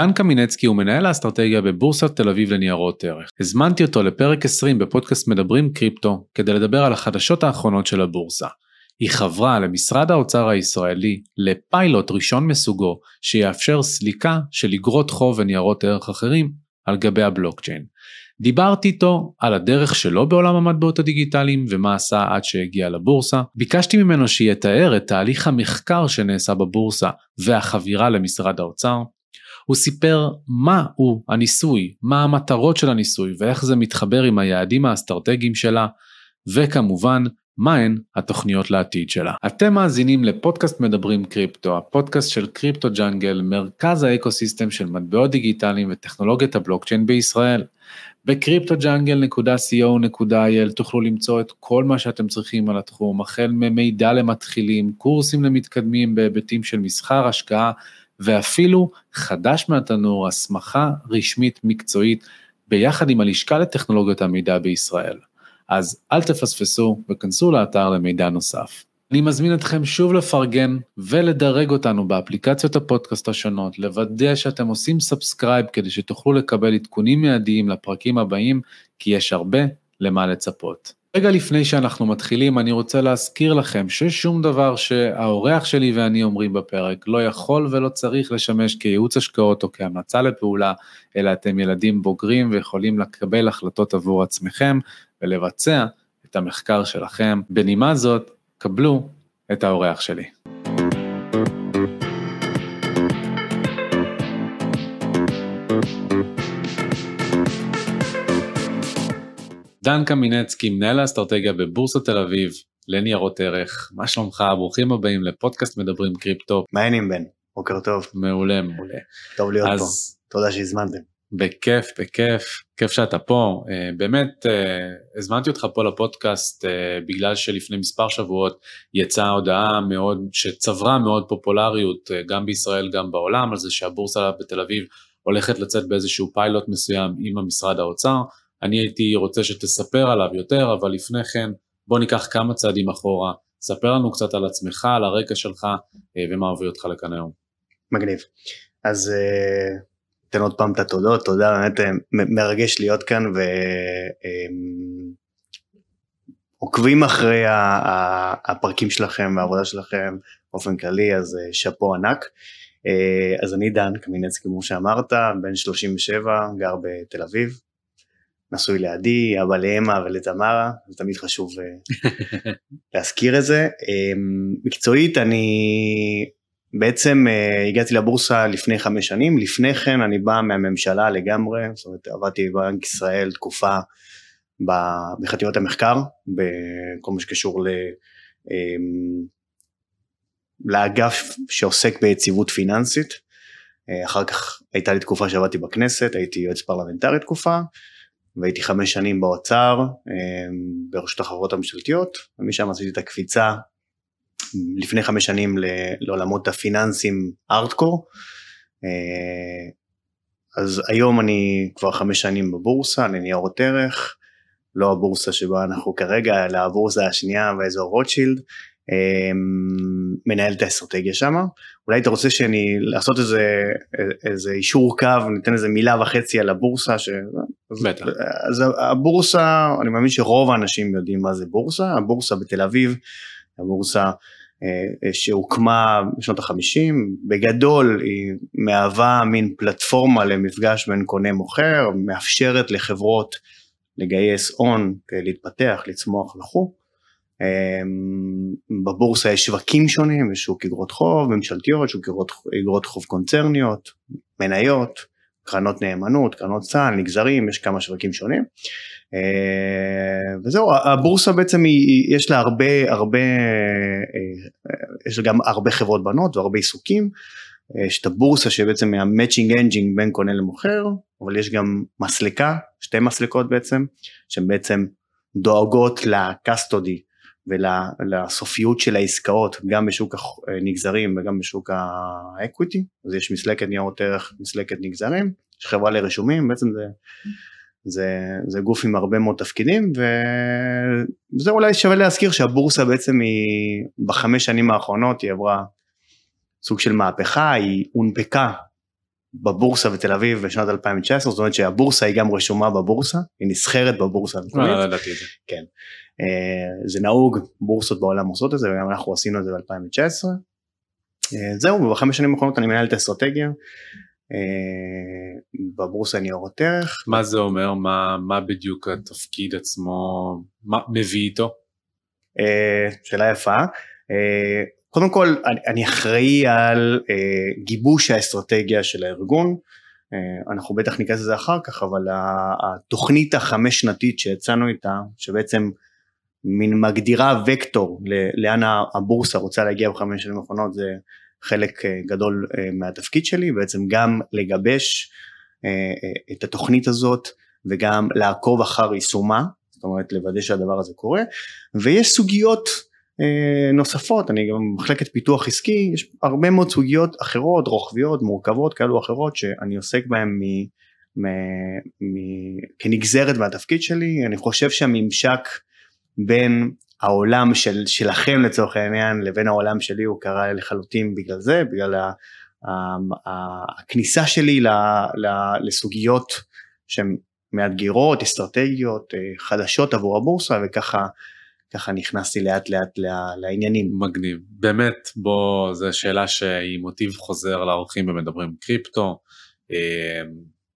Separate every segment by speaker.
Speaker 1: דן קמינצקי הוא מנהל האסטרטגיה בבורסת תל אביב לניירות ערך. הזמנתי אותו לפרק 20 בפודקאסט מדברים קריפטו כדי לדבר על החדשות האחרונות של הבורסה. היא חברה למשרד האוצר הישראלי לפיילוט ראשון מסוגו שיאפשר סליקה של אגרות חוב וניירות ערך אחרים על גבי הבלוקצ'יין. דיברתי איתו על הדרך שלו בעולם המטבעות הדיגיטליים ומה עשה עד שהגיע לבורסה. ביקשתי ממנו שיתאר את תהליך המחקר שנעשה בבורסה והחבירה למשרד האוצר. הוא סיפר מה הוא הניסוי, מה המטרות של הניסוי ואיך זה מתחבר עם היעדים האסטרטגיים שלה, וכמובן מהן התוכניות לעתיד שלה. אתם מאזינים לפודקאסט מדברים קריפטו, הפודקאסט של קריפטו ג'אנגל, מרכז ה ecosystem של מטבעות דיגיטליים וטכנולוגיית הבלוקצ'יין בישראל. בקריפטוג'אנגל.co.il תוכלו למצוא את כל מה שאתם צריכים על התחום, החל ממידע למתחילים, קורסים למתקדמים בהיבטים של מסחר, השקעה, ואפילו חדש מהתנור, הסמכה רשמית מקצועית, ביחד עם הלשכה לטכנולוגיות המידע בישראל. אז אל תפספסו וכנסו לאתר למידע נוסף. אני מזמין אתכם שוב לפרגן ולדרג אותנו באפליקציות הפודקאסט השונות, לוודא שאתם עושים subscribe כדי שתוכלו לקבל עדכונים מיידיים לפרקים הבאים, כי יש הרבה למה לצפות. רגע לפני שאנחנו מתחילים, אני רוצה להזכיר לכם ששום דבר שהאורח שלי ואני אומרים בפרק לא יכול ולא צריך לשמש כייעוץ השקעות או כהמלצה לפעולה, אלא אתם ילדים בוגרים ויכולים לקבל החלטות עבור עצמכם ולבצע את המחקר שלכם. בנימה זאת, קבלו את האורח שלי. דן קמינצקי, מנהל האסטרטגיה בבורסת תל אביב, לניירות ערך, מה שלומך? ברוכים הבאים לפודקאסט מדברים קריפטו.
Speaker 2: מה העניינים בן? בוקר טוב.
Speaker 1: מעולה, מעולה.
Speaker 2: טוב להיות אז... פה, תודה שהזמנתם.
Speaker 1: בכיף, בכיף, כיף שאתה פה. אה, באמת, אה, הזמנתי אותך פה לפודקאסט אה, בגלל שלפני מספר שבועות יצאה הודעה מאוד, שצברה מאוד פופולריות גם בישראל, גם בעולם, על זה שהבורסה בתל אביב הולכת לצאת באיזשהו פיילוט מסוים עם המשרד האוצר. אני הייתי רוצה שתספר עליו יותר, אבל לפני כן בוא ניקח כמה צעדים אחורה, ספר לנו קצת על עצמך, על הרקע שלך ומה הוביל אותך לכאן היום.
Speaker 2: מגניב. אז אתן עוד פעם את התודות, תודה, באמת אה, מרגש להיות כאן ועוקבים אמ, אחרי הפרקים שלכם והעבודה שלכם באופן כללי, אז אה, שאפו ענק. אה, אז אני דן קמינצקי כמו שאמרת, בן 37, גר בתל אביב, נשוי לידי, אבא לאמה ולתמרה, זה תמיד חשוב להזכיר את זה. אמ, מקצועית אני בעצם uh, הגעתי לבורסה לפני חמש שנים, לפני כן אני בא מהממשלה לגמרי, זאת אומרת עבדתי בבנק ישראל תקופה בחטיבת המחקר, בכל מה שקשור ל, um, לאגף שעוסק ביציבות פיננסית, uh, אחר כך הייתה לי תקופה שעבדתי בכנסת, הייתי יועץ פרלמנטרי תקופה, והייתי חמש שנים באוצר, um, ברשות החברות הממשלתיות, ומשם עשיתי את הקפיצה לפני חמש שנים לעולמות הפיננסים ארטקור. אה, אז היום אני כבר חמש שנים בבורסה, לניירות ערך, לא הבורסה שבה אנחנו כרגע, אלא הבורסה השנייה באזור רוטשילד, מנהל את האסטרטגיה שם. אולי אתה רוצה שאני לעשות איזה, איזה אישור קו, ניתן איזה מילה וחצי על הבורסה. ש...
Speaker 1: בטח.
Speaker 2: אז הבורסה, אני מאמין שרוב האנשים יודעים מה זה בורסה, הבורסה בתל אביב, הבורסה אה, שהוקמה בשנות החמישים, בגדול היא מהווה מין פלטפורמה למפגש בין קונה מוכר, מאפשרת לחברות לגייס הון, להתפתח, לצמוח וכו'. אה, בבורסה יש שווקים שונים, יש שוק אגרות חוב ממשלתיות, שוק אגרות חוב קונצרניות, מניות, קרנות נאמנות, קרנות סל, נגזרים, יש כמה שווקים שונים. אה, וזהו, הבורסה בעצם היא, יש לה הרבה, הרבה, אה, יש לה גם הרבה חברות בנות והרבה עיסוקים. יש את הבורסה שבעצם מה matching engine בין קונה למוכר, אבל יש גם מסלקה, שתי מסלקות בעצם, שהן בעצם דואגות ל custody ולסופיות של העסקאות, גם בשוק הנגזרים וגם בשוק האקוויטי, אז יש מסלקת ניירות ערך, מסלקת נגזרים, יש חברה לרשומים, בעצם זה... זה, זה גוף עם הרבה מאוד תפקידים וזה אולי שווה להזכיר שהבורסה בעצם היא בחמש שנים האחרונות היא עברה סוג של מהפכה, היא הונפקה בבורסה בתל אביב בשנת 2019, זאת אומרת שהבורסה היא גם רשומה בבורסה, היא נסחרת בבורסה המקומית.
Speaker 1: לא ידעתי את זה.
Speaker 2: כן. אה, זה נהוג, בורסות בעולם עושות את זה וגם אנחנו עשינו את זה ב-2019. אה, זהו, ובחמש שנים האחרונות אני מנהל את האסטרטגיה. אה, בבורסה ניירות ערך.
Speaker 1: מה זה אומר? מה, מה בדיוק התפקיד עצמו מה מביא איתו?
Speaker 2: שאלה יפה. קודם כל אני אחראי על גיבוש האסטרטגיה של הארגון. אנחנו בטח ניכנס לזה אחר כך, אבל התוכנית החמש שנתית שיצאנו איתה, שבעצם מין מגדירה וקטור לאן הבורסה רוצה להגיע בחמש שנים האחרונות זה חלק אה, גדול אה, מהתפקיד שלי בעצם גם לגבש אה, את התוכנית הזאת וגם לעקוב אחר יישומה זאת אומרת לוודא שהדבר הזה קורה. ויש סוגיות נוספות אני גם במחלקת פיתוח עסקי יש הרבה מאוד סוגיות אחרות רוחביות מורכבות כאלו או אחרות שאני עוסק בהן מ... מ... מ... כנגזרת מהתפקיד שלי. אני חושב שהממשק בין העולם של, שלכם לצורך העניין לבין העולם שלי הוא קרה לחלוטין בגלל זה, בגלל ה, ה, ה, הכניסה שלי ל, ל, לסוגיות שהן מאתגרות, אסטרטגיות, אה, חדשות עבור הבורסה וככה ככה נכנסתי לאט לאט לעניינים.
Speaker 1: מגניב, באמת בוא זו שאלה שהיא מוטיב חוזר לאורחים ומדברים קריפטו. אה,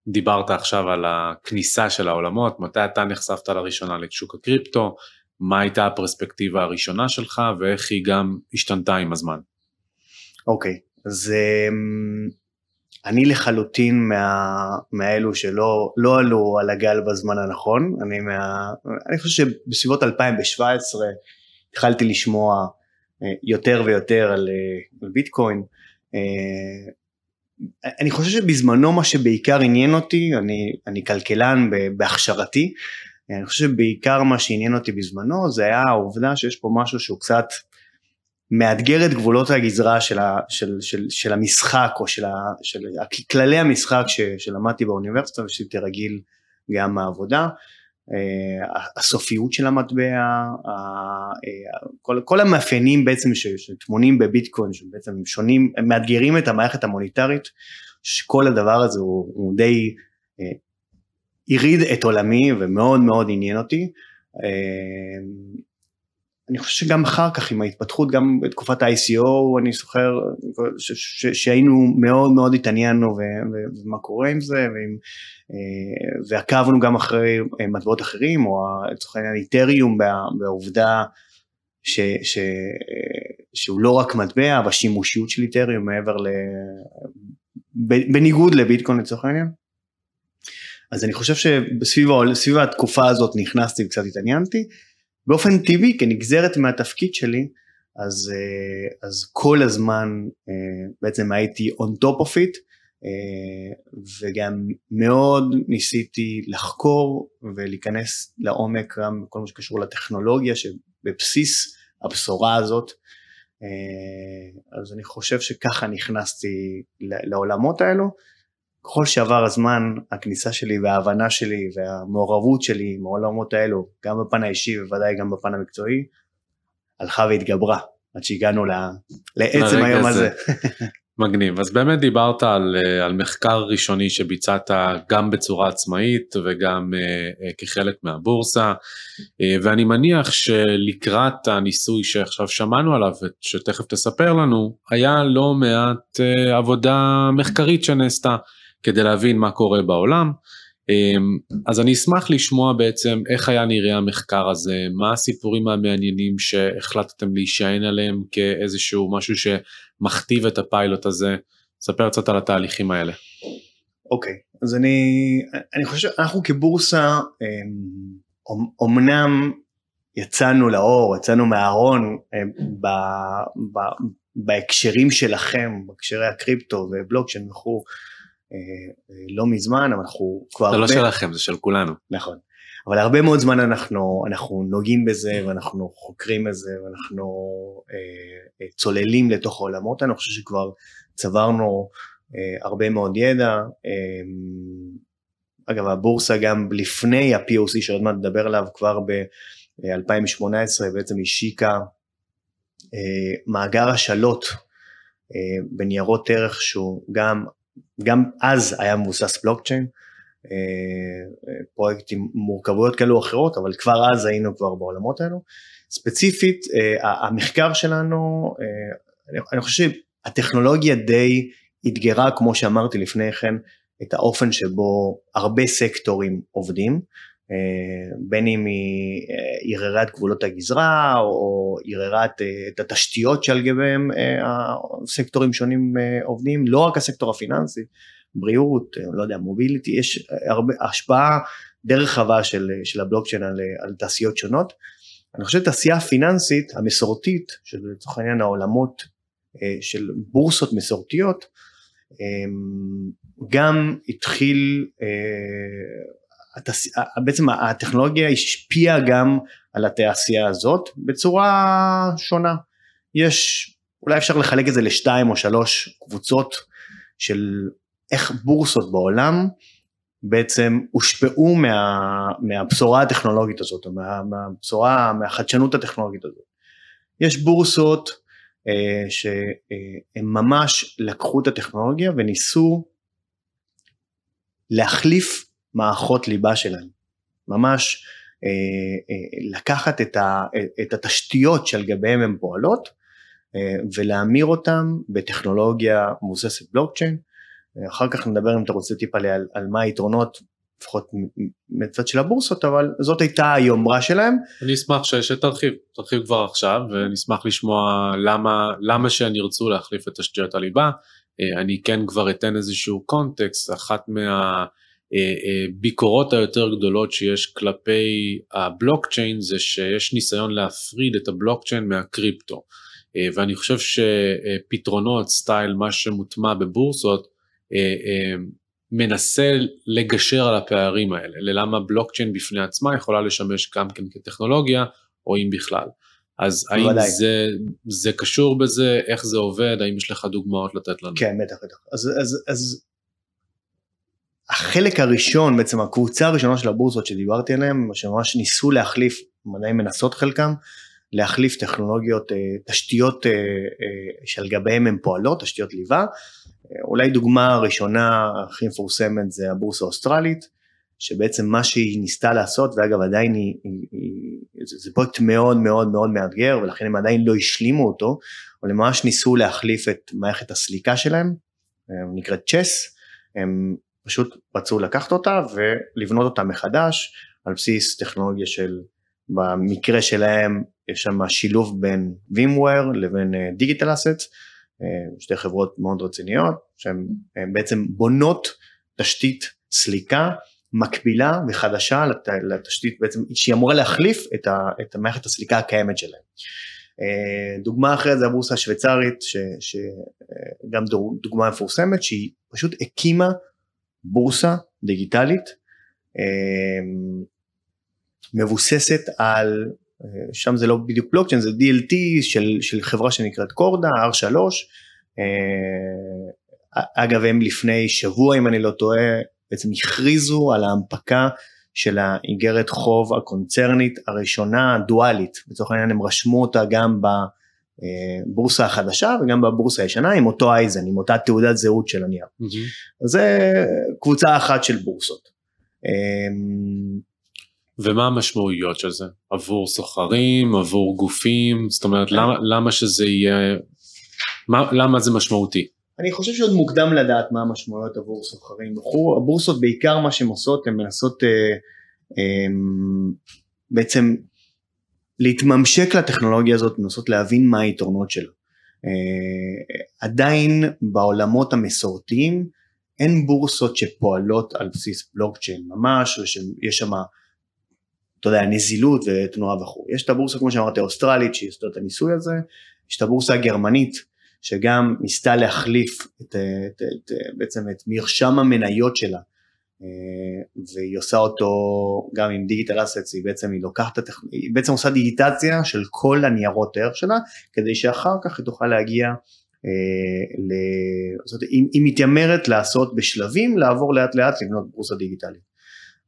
Speaker 1: דיברת עכשיו על הכניסה של העולמות, מתי אתה נחשפת לראשונה לשוק הקריפטו, מה הייתה הפרספקטיבה הראשונה שלך ואיך היא גם השתנתה עם הזמן.
Speaker 2: אוקיי, okay, אז אמ, אני לחלוטין מה, מאלו שלא לא עלו על הגל בזמן הנכון, אני, מה, אני חושב שבסביבות 2017 התחלתי לשמוע אה, יותר ויותר על, אה, על ביטקוין. אה, אני חושב שבזמנו מה שבעיקר עניין אותי, אני, אני כלכלן בהכשרתי, אני חושב שבעיקר מה שעניין אותי בזמנו זה היה העובדה שיש פה משהו שהוא קצת מאתגר את גבולות הגזרה של, ה, של, של, של המשחק או של, ה, של כללי המשחק ש, שלמדתי באוניברסיטה ושהייתי רגיל גם מהעבודה. אה, הסופיות של המטבע, אה, כל, כל המאפיינים בעצם שטמונים בביטקוין שבעצם הם שונים, הם מאתגרים את המערכת המוניטרית, שכל הדבר הזה הוא, הוא די אה, הרעיד את עולמי ומאוד מאוד עניין אותי. אה, אני חושב שגם אחר כך עם ההתפתחות, גם בתקופת ה-ICO, אני זוכר שהיינו מאוד מאוד התעניינו ומה קורה עם זה, ועם, אה, ועקבנו גם אחרי אה, מטבעות אחרים, או לצורך העניין איתריום בעובדה ש, ש, שהוא לא רק מטבע, והשימושיות של איתריום מעבר ל... בניגוד לביטקוין לצורך העניין. אז אני חושב שסביב התקופה הזאת נכנסתי וקצת התעניינתי. באופן טבעי כנגזרת מהתפקיד שלי אז, אה, אז כל הזמן אה, בעצם הייתי on top of it אה, וגם מאוד ניסיתי לחקור ולהיכנס לעומק גם בכל מה שקשור לטכנולוגיה שבבסיס הבשורה הזאת. אז אני חושב שככה נכנסתי לעולמות האלו. ככל שעבר הזמן הכניסה שלי וההבנה שלי והמעורבות שלי עם העולמות האלו גם בפן האישי ובוודאי גם בפן המקצועי הלכה והתגברה עד שהגענו לעצם היום הזה.
Speaker 1: מגניב. אז באמת דיברת על, אה, על מחקר ראשוני שביצעת גם בצורה עצמאית וגם uh, כחלק מהבורסה uh, ואני מניח שלקראת הניסוי שעכשיו שמענו עליו שתכף תספר לנו היה לא מעט uh, עבודה מחקרית שנעשתה כדי להבין מה קורה בעולם. אמ, אז אני אשמח לשמוע בעצם איך היה נראה המחקר הזה, מה הסיפורים המעניינים שהחלטתם להישען עליהם כאיזשהו משהו שמכתיב את הפיילוט הזה, ספר קצת על התהליכים האלה.
Speaker 2: אוקיי, okay, אז אני, אני חושב שאנחנו כבורסה אומנם יצאנו לאור, יצאנו מהארון בהקשרים שלכם, בהקשרי הקריפטו ובלוקצ'יין וכו', לא מזמן, אבל אנחנו כבר...
Speaker 1: זה לא שלכם, זה של כולנו.
Speaker 2: נכון. אבל הרבה מאוד זמן אנחנו, אנחנו נוגעים בזה ואנחנו חוקרים את זה ואנחנו אה, אה צוללים לתוך העולמות אני חושב שכבר צברנו אה, הרבה מאוד ידע. אה, אגב, הבורסה גם לפני ה-POC שעוד מעט נדבר עליו, כבר ב-2018 בעצם השיקה אה, מאגר השאלות אה, בניירות ערך שהוא גם גם אז היה מבוסס בלוקצ'יין, פרויקטים מורכבויות כאלו או אחרות, אבל כבר אז היינו כבר בעולמות האלו. ספציפית, המחקר שלנו, אני חושב שהטכנולוגיה די אתגרה, כמו שאמרתי לפני כן, את האופן שבו הרבה סקטורים עובדים, אה, בין אם היא אה, ערערה את גבולות הגזרה או ערערה אה, את התשתיות שעל גביהם הסקטורים שונים עובדים, לא רק הסקטור הפיננסי, בריאות, לא יודע, מוביליטי, יש הרבה השפעה די רחבה של, של הבלוקצ'יין על, על תעשיות שונות. אני חושב שתעשייה הפיננסית המסורתית, שלצורך העניין העולמות של בורסות מסורתיות, גם התחיל. בעצם הטכנולוגיה השפיעה גם על התעשייה הזאת בצורה שונה. יש, אולי אפשר לחלק את זה לשתיים או שלוש קבוצות של איך בורסות בעולם בעצם הושפעו מה, מהבשורה הטכנולוגית הזאת, או מה, מהבשורה, מהחדשנות הטכנולוגית הזאת. יש בורסות אה, שהם ממש לקחו את הטכנולוגיה וניסו להחליף מערכות ליבה שלהם. ממש אה, אה, לקחת את, ה, את התשתיות שעל גביהם הן פועלות אה, ולהמיר אותם בטכנולוגיה מבוססת בלוקצ'יין. אחר כך נדבר אם אתה רוצה טיפה על, על מה היתרונות לפחות מצד של הבורסות אבל זאת הייתה היומרה שלהם.
Speaker 1: אני אשמח שתרחיב, תרחיב כבר עכשיו ונשמח לשמוע למה, למה שהם ירצו להחליף את תשתיות הליבה. אני כן כבר אתן איזשהו קונטקסט, אחת מה... אה, אה, ביקורות היותר גדולות שיש כלפי הבלוקצ'יין זה שיש ניסיון להפריד את הבלוקצ'יין מהקריפטו אה, ואני חושב שפתרונות סטייל מה שמוטמע בבורסות מנסה לגשר על הפערים האלה ללמה בלוקצ'יין בפני עצמה יכולה לשמש גם כן כטכנולוגיה או אם בכלל. אז האם זה, זה קשור בזה, איך זה עובד, האם יש לך דוגמאות לתת לנו?
Speaker 2: כן, בטח, בטח. אז, אז, אז החלק הראשון, בעצם הקבוצה הראשונה של הבורסות שדיברתי עליהן, שממש ניסו להחליף, עדיין מנסות חלקם, להחליף טכנולוגיות, אה, תשתיות אה, אה, שעל גביהן הן פועלות, תשתיות ליבה. אולי דוגמה ראשונה הכי מפורסמת זה הבורסה האוסטרלית, שבעצם מה שהיא ניסתה לעשות, ואגב עדיין היא, היא, היא זה, זה פרויקט מאוד מאוד מאוד מאתגר, ולכן הם עדיין לא השלימו אותו, אבל הם ממש ניסו להחליף את מערכת הסליקה שלהם, נקראת צ'ס, הם פשוט רצו לקחת אותה ולבנות אותה מחדש על בסיס טכנולוגיה של, במקרה שלהם יש שם שילוב בין VMware לבין דיגיטל uh, אסטס, uh, שתי חברות מאוד רציניות שהן בעצם בונות תשתית סליקה מקבילה וחדשה לת, לתשתית בעצם שהיא אמורה להחליף את, ה, את מערכת הסליקה הקיימת שלהם. דוגמה אחרת זה הבורסה השוויצרית שגם דוגמה מפורסמת שהיא פשוט הקימה בורסה דיגיטלית אמ, מבוססת על, אה, שם זה לא בדיוק בלוקצ'יין, זה DLT של, של חברה שנקראת קורדה, R3, אה, אגב הם לפני שבוע אם אני לא טועה בעצם הכריזו על ההנפקה של האיגרת חוב הקונצרנית הראשונה הדואלית, לצורך העניין הם רשמו אותה גם בבורסה החדשה וגם בבורסה הישנה עם אותו אייזן, עם אותה תעודת זהות של הנייר. Mm-hmm. אז זה קבוצה אחת של בורסות. אמ,
Speaker 1: ומה המשמעויות של זה? עבור סוחרים, עבור גופים, זאת אומרת למה, למה שזה יהיה, מה, למה זה משמעותי?
Speaker 2: אני חושב שעוד מוקדם לדעת מה המשמעויות עבור סוחרים בחור, הבורסות בעיקר מה שהן עושות הן מנסות אה, אה, בעצם להתממשק לטכנולוגיה הזאת, לנסות להבין מה היתרונות שלה. אה, עדיין בעולמות המסורתיים אין בורסות שפועלות על בסיס בלוקצ'יין ממש, שיש שם, אתה יודע, נזילות ותנועה וכו'. יש את הבורסה, כמו שאמרתי, האוסטרלית, שהיא עשתה את הניסוי הזה, יש את הבורסה הגרמנית, שגם ניסתה להחליף את, את, את, בעצם את מרשם המניות שלה והיא עושה אותו גם עם דיגיטל אסטס, היא בעצם היא לוקחת, היא בעצם עושה דיגיטציה של כל הניירות ערך שלה, כדי שאחר כך היא תוכל להגיע, אה, ל... זאת, היא, היא מתיימרת לעשות בשלבים, לעבור לאט לאט לבנות בורסה דיגיטלית.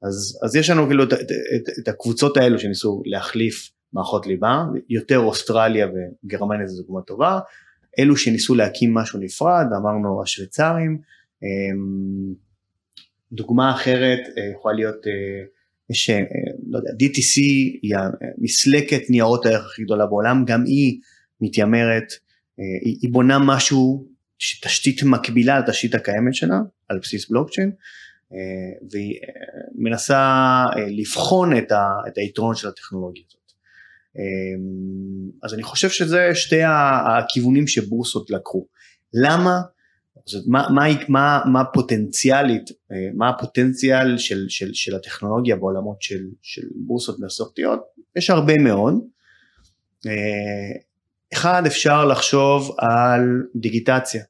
Speaker 2: אז, אז יש לנו כאילו את, את, את, את הקבוצות האלו שניסו להחליף מערכות ליבה, יותר אוסטרליה וגרמניה זו דוגמה טובה, אלו שניסו להקים משהו נפרד, אמרנו השוויצרים, דוגמה אחרת יכולה להיות, יש, לא יודע, DTC היא המסלקת ניירות הערך הכי גדולה בעולם, גם היא מתיימרת, היא בונה משהו, תשתית מקבילה לתשתית הקיימת שלה, על בסיס בלוקצ'יין, והיא מנסה לבחון את היתרון של הטכנולוגיה הזאת. אז אני חושב שזה שתי הכיוונים שבורסות לקחו. למה? מה, מה, מה, מה פוטנציאלית, אה, מה הפוטנציאל של, של, של הטכנולוגיה בעולמות של, של בורסות מסורתיות? יש הרבה מאוד. אה, אחד, אפשר לחשוב על דיגיטציה,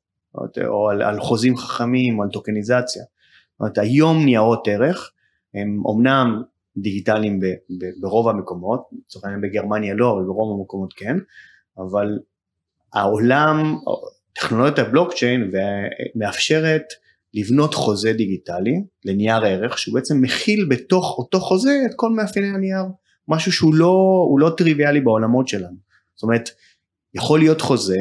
Speaker 2: או על, על חוזים חכמים, או על טוקניזציה. זאת אומרת, היום ניירות ערך הם אמנם דיגיטליים ב, ב, ברוב המקומות, לצורך העניין בגרמניה לא, אבל ברוב המקומות כן, אבל העולם, טכנולוגיית הבלוקצ'יין מאפשרת לבנות חוזה דיגיטלי לנייר ערך שהוא בעצם מכיל בתוך אותו חוזה את כל מאפייני הנייר, משהו שהוא לא, לא טריוויאלי בעולמות שלנו. זאת אומרת, יכול להיות חוזה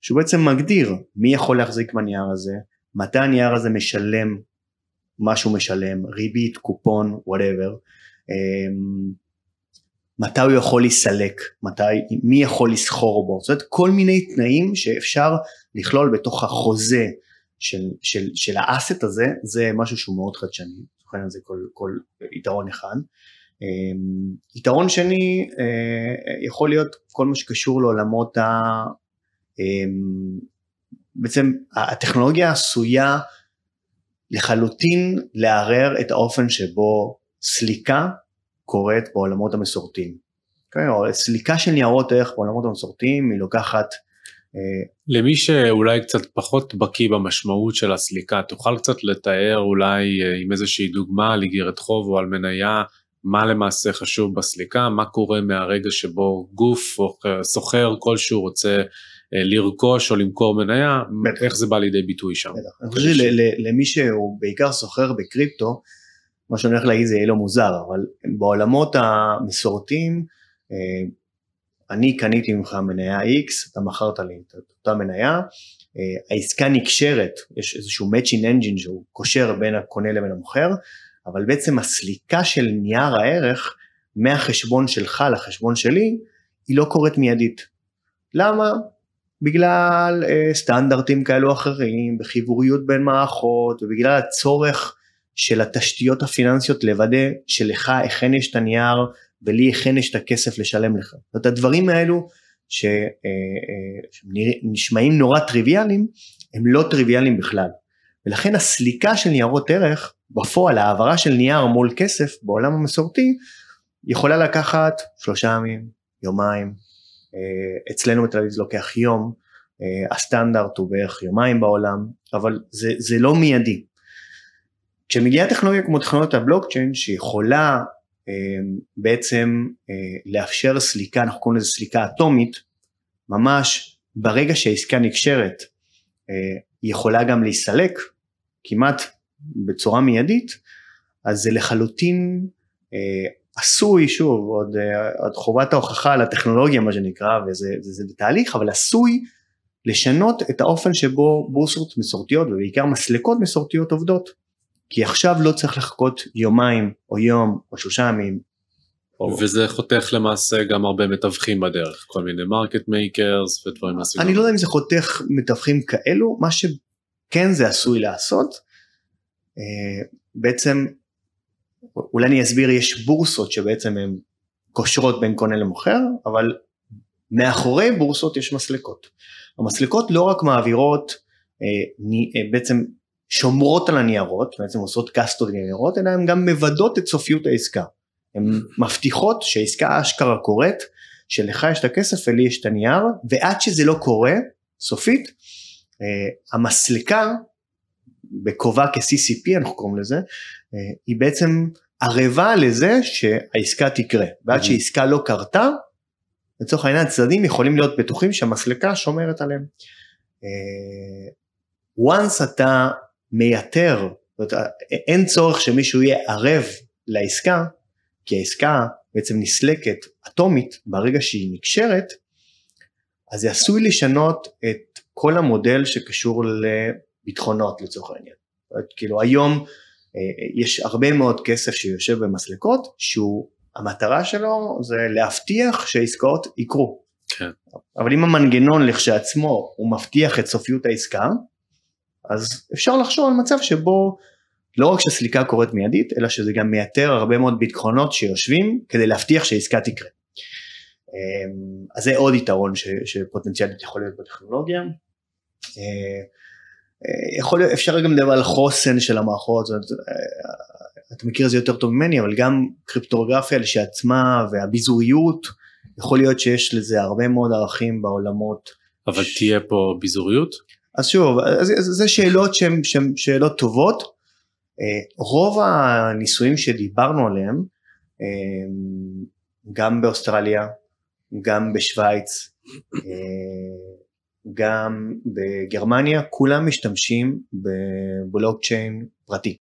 Speaker 2: שהוא בעצם מגדיר מי יכול להחזיק בנייר הזה, מתי הנייר הזה משלם מה שהוא משלם, ריבית, קופון, וואטאבר, מתי הוא יכול להסלק, מתי, מי יכול לסחור בו, זאת אומרת כל מיני תנאים שאפשר לכלול בתוך החוזה של, של, של האסט הזה, זה משהו שהוא מאוד חדשני, לכן זה כל, כל יתרון אחד. אמ, יתרון שני אה, יכול להיות כל מה שקשור לעולמות ה... אמ, בעצם הטכנולוגיה עשויה לחלוטין לערער את האופן שבו סליקה קורית בעולמות המסורתיים. או סליקה של ניירות ערך בעולמות המסורתיים היא לוקחת
Speaker 1: אה, למי שאולי קצת פחות בקיא במשמעות של הסליקה, תוכל קצת לתאר אולי אה, עם איזושהי דוגמה על איגרת חוב או על מניה, מה למעשה חשוב בסליקה, מה קורה מהרגע שבו גוף או סוחר כלשהו רוצה אה, לרכוש או למכור מניה, בטח. איך זה בא לידי ביטוי שם. בטח.
Speaker 2: אני חושב שלמי שהוא בעיקר סוחר בקריפטו, מה שאני הולך להגיד זה יהיה לו מוזר, אבל בעולמות המסורתיים, אה, אני קניתי ממך מניה X, אתה מכרת לי את אותה מניה, אה, העסקה נקשרת, יש איזשהו matching engine שהוא קושר בין הקונה לבין המוכר, אבל בעצם הסליקה של נייר הערך מהחשבון שלך לחשבון שלי, היא לא קורית מיידית. למה? בגלל אה, סטנדרטים כאלו אחרים, בחיבוריות בין מערכות, ובגלל הצורך של התשתיות הפיננסיות לוודא שלך אכן יש את הנייר ולי אכן יש את הכסף לשלם לך. זאת אומרת הדברים האלו שנשמעים אה, אה, נורא טריוויאליים הם לא טריוויאליים בכלל. ולכן הסליקה של ניירות ערך בפועל העברה של נייר מול כסף בעולם המסורתי יכולה לקחת שלושה ימים, יומיים, אה, אצלנו בתל אביב זה לוקח יום, הסטנדרט הוא בערך יומיים בעולם, אבל זה, זה לא מיידי. כשמגיעה טכנולוגיה כמו טכנולוגיית הבלוקצ'יין שיכולה אה, בעצם אה, לאפשר סליקה, אנחנו קוראים לזה סליקה אטומית, ממש ברגע שהעסקה נקשרת אה, היא יכולה גם להיסלק כמעט בצורה מיידית, אז זה לחלוטין עשוי, שוב, עוד, עוד חובת ההוכחה על הטכנולוגיה מה שנקרא, וזה זה, זה בתהליך, אבל עשוי לשנות את האופן שבו בורסות מסורתיות ובעיקר מסלקות מסורתיות עובדות. כי עכשיו לא צריך לחכות יומיים או יום או שלושה ימים.
Speaker 1: או... וזה חותך למעשה גם הרבה מתווכים בדרך, כל מיני market makers ודברים מהסגנון.
Speaker 2: אני לא יודע אם זה חותך מתווכים כאלו, מה שכן זה עשוי לעשות, אה, בעצם, אולי אני אסביר, יש בורסות שבעצם הן קושרות בין קונה למוכר, אבל מאחורי בורסות יש מסלקות. המסלקות לא רק מעבירות אה, אה, בעצם שומרות על הניירות, בעצם עושות קאסטות לניירות, אלא הן גם מוודאות את סופיות העסקה. הן מבטיחות שהעסקה אשכרה קורית, שלך יש את הכסף ולי יש את הנייר, ועד שזה לא קורה, סופית, אה, המסלקה, בכובעה כ-CCP אנחנו קוראים לזה, אה, היא בעצם ערבה לזה שהעסקה תקרה, ועד שהעסקה לא קרתה, לצורך העניין הצדדים יכולים להיות בטוחים שהמסלקה שומרת עליהם. אה, once אתה מייתר, זאת אומרת, אין צורך שמישהו יהיה ערב לעסקה, כי העסקה בעצם נסלקת אטומית ברגע שהיא נקשרת, אז זה עשוי לשנות את כל המודל שקשור לביטחונות לצורך העניין. כאילו היום יש הרבה מאוד כסף שיושב במסלקות, שהוא, המטרה שלו זה להבטיח שהעסקאות יקרו.
Speaker 1: כן.
Speaker 2: אבל אם המנגנון לכשעצמו הוא מבטיח את סופיות העסקה, אז אפשר לחשוב על מצב שבו לא רק שהסליקה קורית מיידית, אלא שזה גם מייתר הרבה מאוד ביטחונות שיושבים כדי להבטיח שהעסקה תקרה. אמ, אז זה עוד יתרון ש, שפוטנציאלית יכול להיות בטכנולוגיה. אה, אה, יכול אפשר גם לדבר על חוסן של המערכות, זאת אה, אתה מכיר את זה יותר טוב ממני, אבל גם קריפטוגרפיה לשעצמה והביזוריות, יכול להיות שיש לזה הרבה מאוד ערכים בעולמות.
Speaker 1: אבל ש... תהיה פה ביזוריות?
Speaker 2: אז שוב, זה, זה שאלות שהן שאלות טובות. רוב הניסויים שדיברנו עליהם, גם באוסטרליה, גם בשוויץ, גם בגרמניה, כולם משתמשים בבלוקצ'יין פרטי.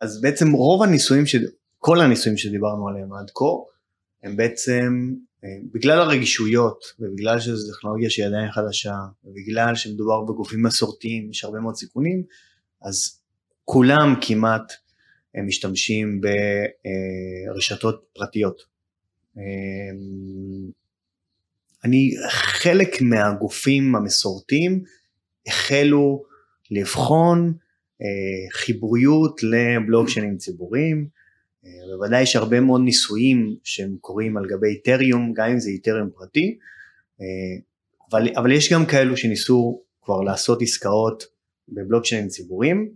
Speaker 2: אז בעצם רוב הניסויים, ש... כל הניסויים שדיברנו עליהם עד כה, הם בעצם, אה, בגלל הרגישויות ובגלל שזו טכנולוגיה שהיא עדיין חדשה, ובגלל שמדובר בגופים מסורתיים, יש הרבה מאוד סיכונים, אז כולם כמעט הם משתמשים ברשתות פרטיות. אה, אני, חלק מהגופים המסורתיים החלו לבחון אה, חיבוריות לבלוקשיינים ציבוריים, אה, בוודאי יש הרבה מאוד ניסויים שהם קורים על גבי איתריום, גם אם זה איתריום פרטי, אה, אבל, אבל יש גם כאלו שניסו כבר לעשות עסקאות בבלוקשיינים ציבוריים.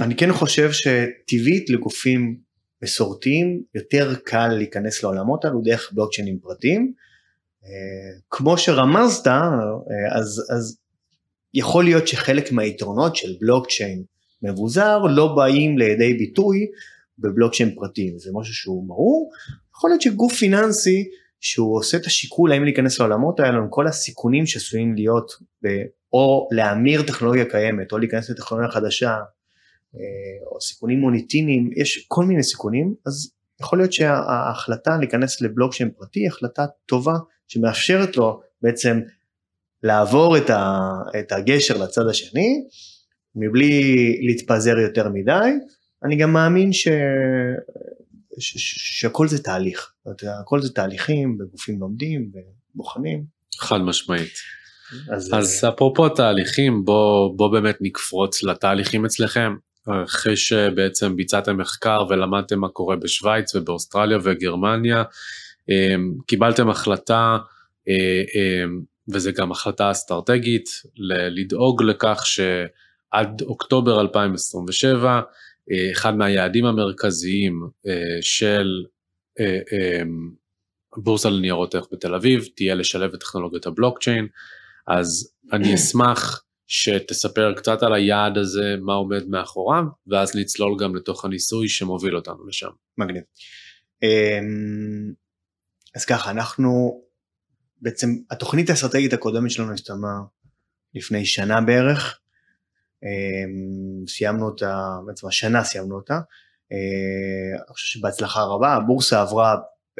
Speaker 2: אני כן חושב שטבעית לגופים מסורתיים יותר קל להיכנס לעולמות האלו דרך בלוקצ'יינים פרטיים. כמו שרמזת, אז, אז יכול להיות שחלק מהיתרונות של בלוקצ'יין מבוזר לא באים לידי ביטוי בבלוקצ'יין פרטי, זה משהו שהוא ברור. יכול להיות שגוף פיננסי שהוא עושה את השיקול האם להיכנס לעולמות האלה עם כל הסיכונים שעשויים להיות ב, או להמיר טכנולוגיה קיימת או להיכנס לטכנולוגיה חדשה או סיכונים מוניטיניים, יש כל מיני סיכונים, אז יכול להיות שההחלטה להיכנס לבלוקצ'יין פרטי היא החלטה טובה שמאפשרת לו בעצם לעבור את, ה, את הגשר לצד השני מבלי להתפזר יותר מדי. אני גם מאמין ש, ש, ש, שהכל זה תהליך, הכל זה תהליכים בגופים לומדים ובוחנים.
Speaker 1: חד משמעית. אז, אז אפרופו תהליכים בוא, בוא באמת נקפרוץ לתהליכים אצלכם. אחרי שבעצם ביצעתם מחקר ולמדתם מה קורה בשוויץ ובאוסטרליה וגרמניה, אמ, קיבלתם החלטה, אה, אמ, וזו גם החלטה אסטרטגית, לדאוג לכך שעד אוקטובר 2027, אה, אחד מהיעדים המרכזיים אה, של אמ, בורסה לניירות ערך בתל אביב תהיה לשלב את טכנולוגיות הבלוקצ'יין, אז אני אשמח שתספר קצת על היעד הזה, מה עומד מאחוריו, ואז לצלול גם לתוך הניסוי שמוביל אותנו לשם.
Speaker 2: מגניב. אז ככה, אנחנו, בעצם התוכנית האסטרטגית הקודמת שלנו הסתיימה לפני שנה בערך, אמ, סיימנו אותה, בעצם השנה סיימנו אותה, אה, אני חושב שבהצלחה רבה, הבורסה עברה,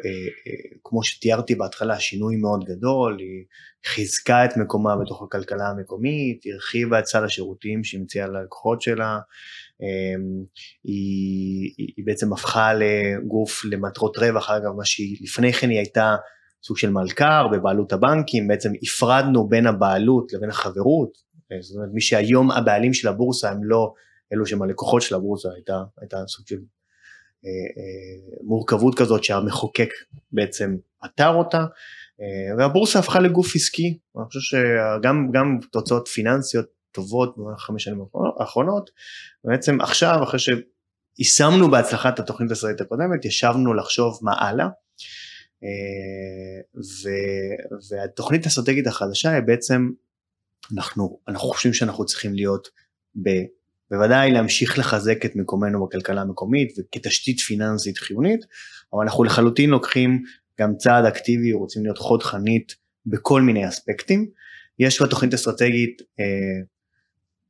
Speaker 2: אה, אה, כמו שתיארתי בהתחלה, שינוי מאוד גדול, היא חיזקה את מקומה בתוך הכלכלה המקומית, הרחיבה את סל השירותים שהמציאה ללקוחות שלה, אמ, היא, היא בעצם הפכה לגוף למטרות רווח, אגב מה שהיא לפני כן היא הייתה סוג של מלכ"ר בבעלות הבנקים, בעצם הפרדנו בין הבעלות לבין החברות, זאת אומרת מי שהיום הבעלים של הבורסה הם לא אלו שהם הלקוחות של הבורסה, הייתה, הייתה סוג של אה, אה, מורכבות כזאת שהמחוקק בעצם פתר אותה, אה, והבורסה הפכה לגוף עסקי, אני חושב שגם תוצאות פיננסיות טובות במהלך חמש שנים האחרונות, בעצם עכשיו אחרי שיישמנו בהצלחת התוכנית הישראלית הקודמת, ישבנו לחשוב מה הלאה, ו, והתוכנית האסטרטגית החדשה היא בעצם, אנחנו, אנחנו חושבים שאנחנו צריכים להיות ב... בוודאי להמשיך לחזק את מקומנו בכלכלה המקומית וכתשתית פיננסית חיונית, אבל אנחנו לחלוטין לוקחים גם צעד אקטיבי, רוצים להיות חוד חנית בכל מיני אספקטים. יש בתוכנית אסטרטגית אה,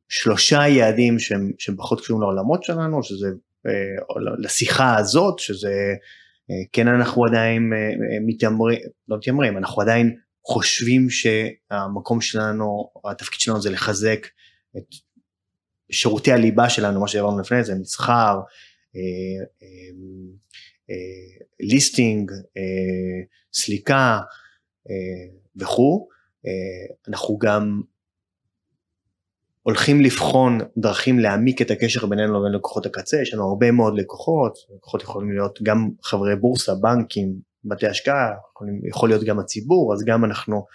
Speaker 2: שלושה יעדים שהם, שהם פחות קשורים לעולמות שלנו, שזה אה, לשיחה הזאת, שזה אה, כן אנחנו עדיין אה, מתיימרים, לא מתיימרים, אנחנו עדיין חושבים שהמקום שלנו, התפקיד שלנו זה לחזק את שירותי הליבה שלנו, מה שהעברנו לפני זה, מסחר, ליסטינג, סליקה וכו', אנחנו גם הולכים לבחון דרכים להעמיק את הקשר בינינו לבין לקוחות הקצה, יש לנו הרבה מאוד לקוחות, לקוחות יכולים להיות גם חברי בורסה, בנקים, בתי השקעה, יכול להיות גם הציבור, אז גם אנחנו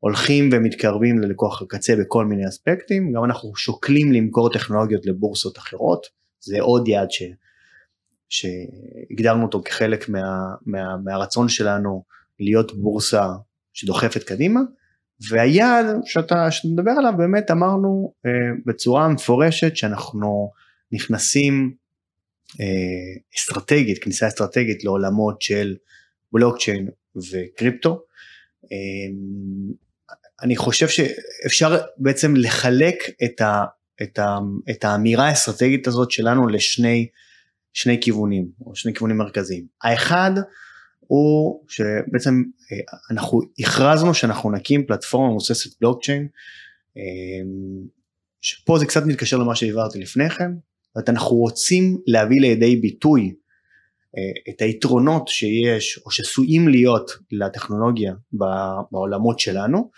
Speaker 2: הולכים ומתקרבים ללקוח הקצה בכל מיני אספקטים, גם אנחנו שוקלים למכור טכנולוגיות לבורסות אחרות, זה עוד יעד ש, שהגדרנו אותו כחלק מה, מה, מהרצון שלנו להיות בורסה שדוחפת קדימה. והיעד שאתה, שאתה מדבר עליו באמת אמרנו אה, בצורה מפורשת שאנחנו נכנסים אה, אסטרטגית, כניסה אסטרטגית לעולמות של בלוקצ'יין וקריפטו. אה, אני חושב שאפשר בעצם לחלק את, ה, את, ה, את האמירה האסטרטגית הזאת שלנו לשני שני כיוונים, או שני כיוונים מרכזיים. האחד הוא שבעצם אה, אנחנו הכרזנו שאנחנו נקים פלטפורמה מבוססת בלוקצ'יין, אה, שפה זה קצת מתקשר למה שהעברתי לפני כן, זאת אנחנו רוצים להביא לידי ביטוי את היתרונות שיש או שעשויים להיות לטכנולוגיה בעולמות שלנו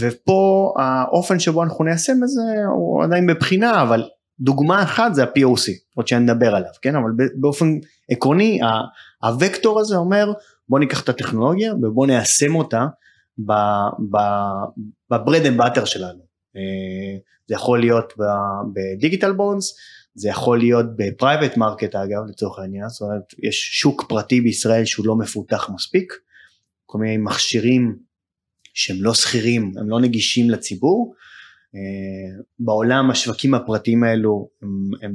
Speaker 2: ופה האופן שבו אנחנו ניישם את זה הוא עדיין בבחינה אבל דוגמה אחת זה ה-POC, עוד שנדבר עליו, כן? אבל באופן עקרוני הווקטור הזה אומר בוא ניקח את הטכנולוגיה ובוא ניישם אותה ב bread and butter שלנו. אה, זה יכול להיות ב digital bonds, זה יכול להיות ב private market אגב לצורך העניין, זאת אומרת יש שוק פרטי בישראל שהוא לא מפותח מספיק, כל מיני מכשירים שהם לא שכירים, הם לא נגישים לציבור, אה, בעולם השווקים הפרטיים האלו הם, הם,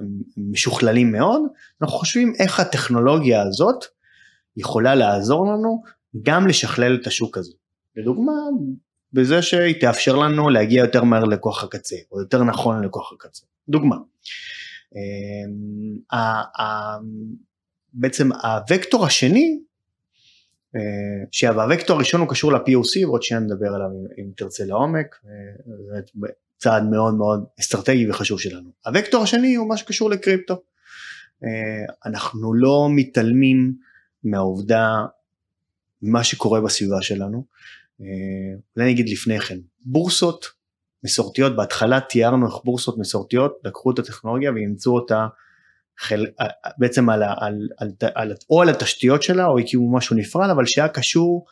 Speaker 2: הם, הם משוכללים מאוד, אנחנו חושבים איך הטכנולוגיה הזאת יכולה לעזור לנו גם לשכלל את השוק הזה. לדוגמה, בזה שהיא תאפשר לנו להגיע יותר מהר לכוח הקצה, או יותר נכון לכוח הקצה. דוגמה. אה, בעצם הוקטור השני אה, שהווקטור הראשון הוא קשור ל-POC ועוד שנייה נדבר עליו אם, תרצה לעומק, אה, צעד מאוד מאוד אסטרטגי וחשוב שלנו. הוקטור השני הוא מה שקשור לקריפטו. אה, אנחנו לא מתעלמים מהעובדה, מה שקורה בסביבה שלנו. אולי אני אגיד לפני כן, בורסות מסורתיות, בהתחלה תיארנו איך בורסות מסורתיות לקחו את הטכנולוגיה ואימצו אותה חל... אה, בעצם על, על, על, על, או על התשתיות שלה או הקימו משהו נפרד אבל שהיה קשור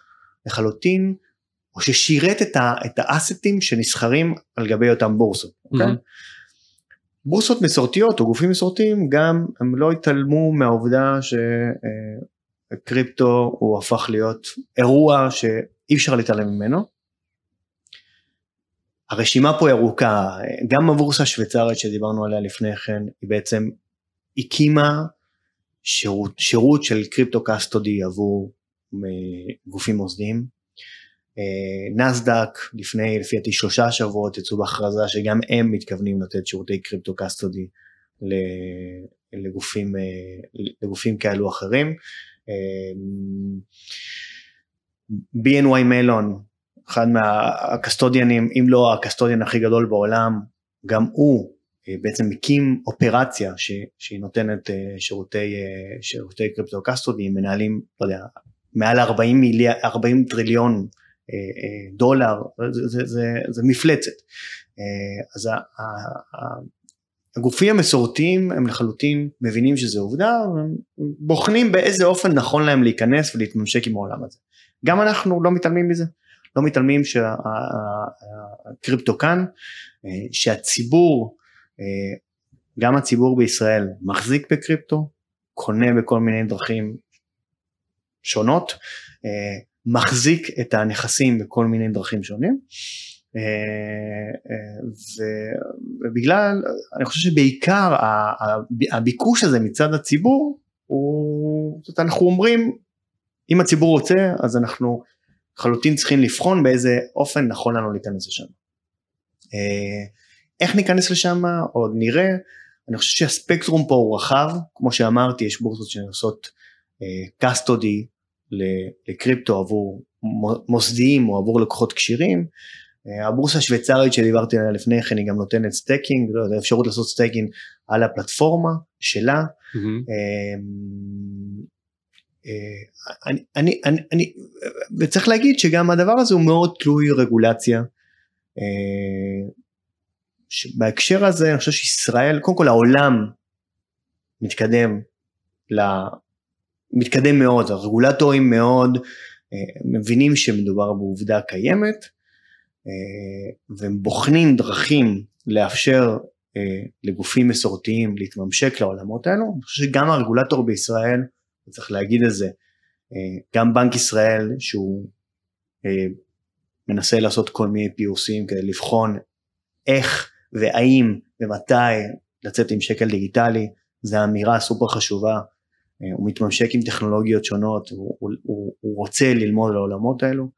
Speaker 2: לחלוטין או ששירת את, ה, את האסטים שנסחרים על גבי אותם בורסות. Mm-hmm. Okay? אוקיי? בורסות מסורתיות או גופים מסורתיים גם הם לא התעלמו מהעובדה שקריפטו אה, הוא הפך להיות אירוע שאי אפשר להתעלם ממנו. הרשימה פה ארוכה, גם הבורסה השוויצרית שדיברנו עליה לפני כן היא בעצם הקימה שירות, שירות של קריפטו קסטודי עבור גופים מוסדיים. אה, נסדק לפני לפי דעתי שלושה שבועות יצאו בהכרזה שגם הם מתכוונים לתת שירותי קריפטו קסטודי לגופים, אה, לגופים כאלו אחרים. BNY מלון, אחד מהקסטודיאנים, אם לא הקסטודיאן הכי גדול בעולם, גם הוא אה, בעצם מקים אופרציה ש, שהיא נותנת אה, שירותי, אה, שירותי קריפטו קסטודי, מנהלים, לא יודע, מעל 40, מיליאר, 40 טריליון דולר, זה, זה, זה, זה מפלצת. אז הגופים המסורתיים הם לחלוטין מבינים שזה עובדה, בוחנים באיזה אופן נכון להם להיכנס ולהתממשק עם העולם הזה. גם אנחנו לא מתעלמים מזה, לא מתעלמים שהקריפטו כאן, שהציבור אה, גם הציבור בישראל מחזיק בקריפטו, קונה בכל מיני דרכים שונות, אה, מחזיק את הנכסים בכל מיני דרכים שונים. אה, ובגלל, אני חושב שבעיקר הביקוש הזה מצד הציבור, הוא, אנחנו אומרים, אם הציבור רוצה, אז אנחנו לחלוטין צריכים לבחון באיזה אופן נכון לנו להיכנס לשם. איך ניכנס לשם עוד נראה, אני חושב שהספקטרום פה הוא רחב, כמו שאמרתי יש בורסות שעושות custody uh, לקריפטו עבור מוסדיים או עבור לקוחות כשירים, הבורסה השוויצרית שדיברתי עליה לפני כן היא גם נותנת staking, לא יודע, אפשרות לעשות staking על הפלטפורמה שלה. Mm-hmm. אני, אני, אני, אני, וצריך להגיד שגם הדבר הזה הוא מאוד תלוי רגולציה. בהקשר הזה אני חושב שישראל, קודם כל העולם מתקדם, לה, מתקדם מאוד, הרגולטורים מאוד מבינים שמדובר בעובדה קיימת. אה, והם בוחנים דרכים לאפשר אה, לגופים מסורתיים להתממשק לעולמות האלו, אני חושב שגם הרגולטור בישראל, צריך להגיד את זה, אה, גם בנק ישראל שהוא מנסה לעשות כל מיני פיוסים כדי לבחון איך והאם ומתי לצאת עם שקל דיגיטלי, זו אמירה סופר חשובה, הוא מתממשק עם טכנולוגיות שונות, הוא, הוא, הוא רוצה ללמוד על העולמות האלו,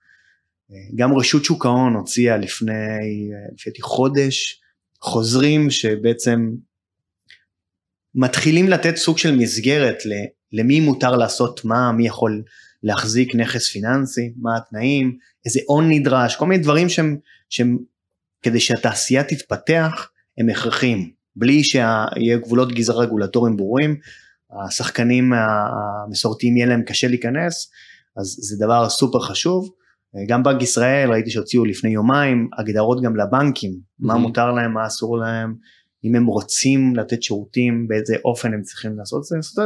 Speaker 2: גם רשות שוק ההון הוציאה לפני, לפי חודש, חוזרים שבעצם מתחילים לתת סוג של מסגרת למי מותר לעשות מה, מי יכול להחזיק נכס פיננסי, מה התנאים, איזה הון נדרש, כל מיני דברים שהם, שהם כדי שהתעשייה תתפתח הם הכרחים, בלי שיהיה גבולות גזרה רגולטוריים ברורים, השחקנים המסורתיים יהיה להם קשה להיכנס, אז זה דבר סופר חשוב. גם בנק ישראל ראיתי שהוציאו לפני יומיים הגדרות גם לבנקים, mm-hmm. מה מותר להם, מה אסור להם, אם הם רוצים לתת שירותים, באיזה אופן הם צריכים לעשות את זה,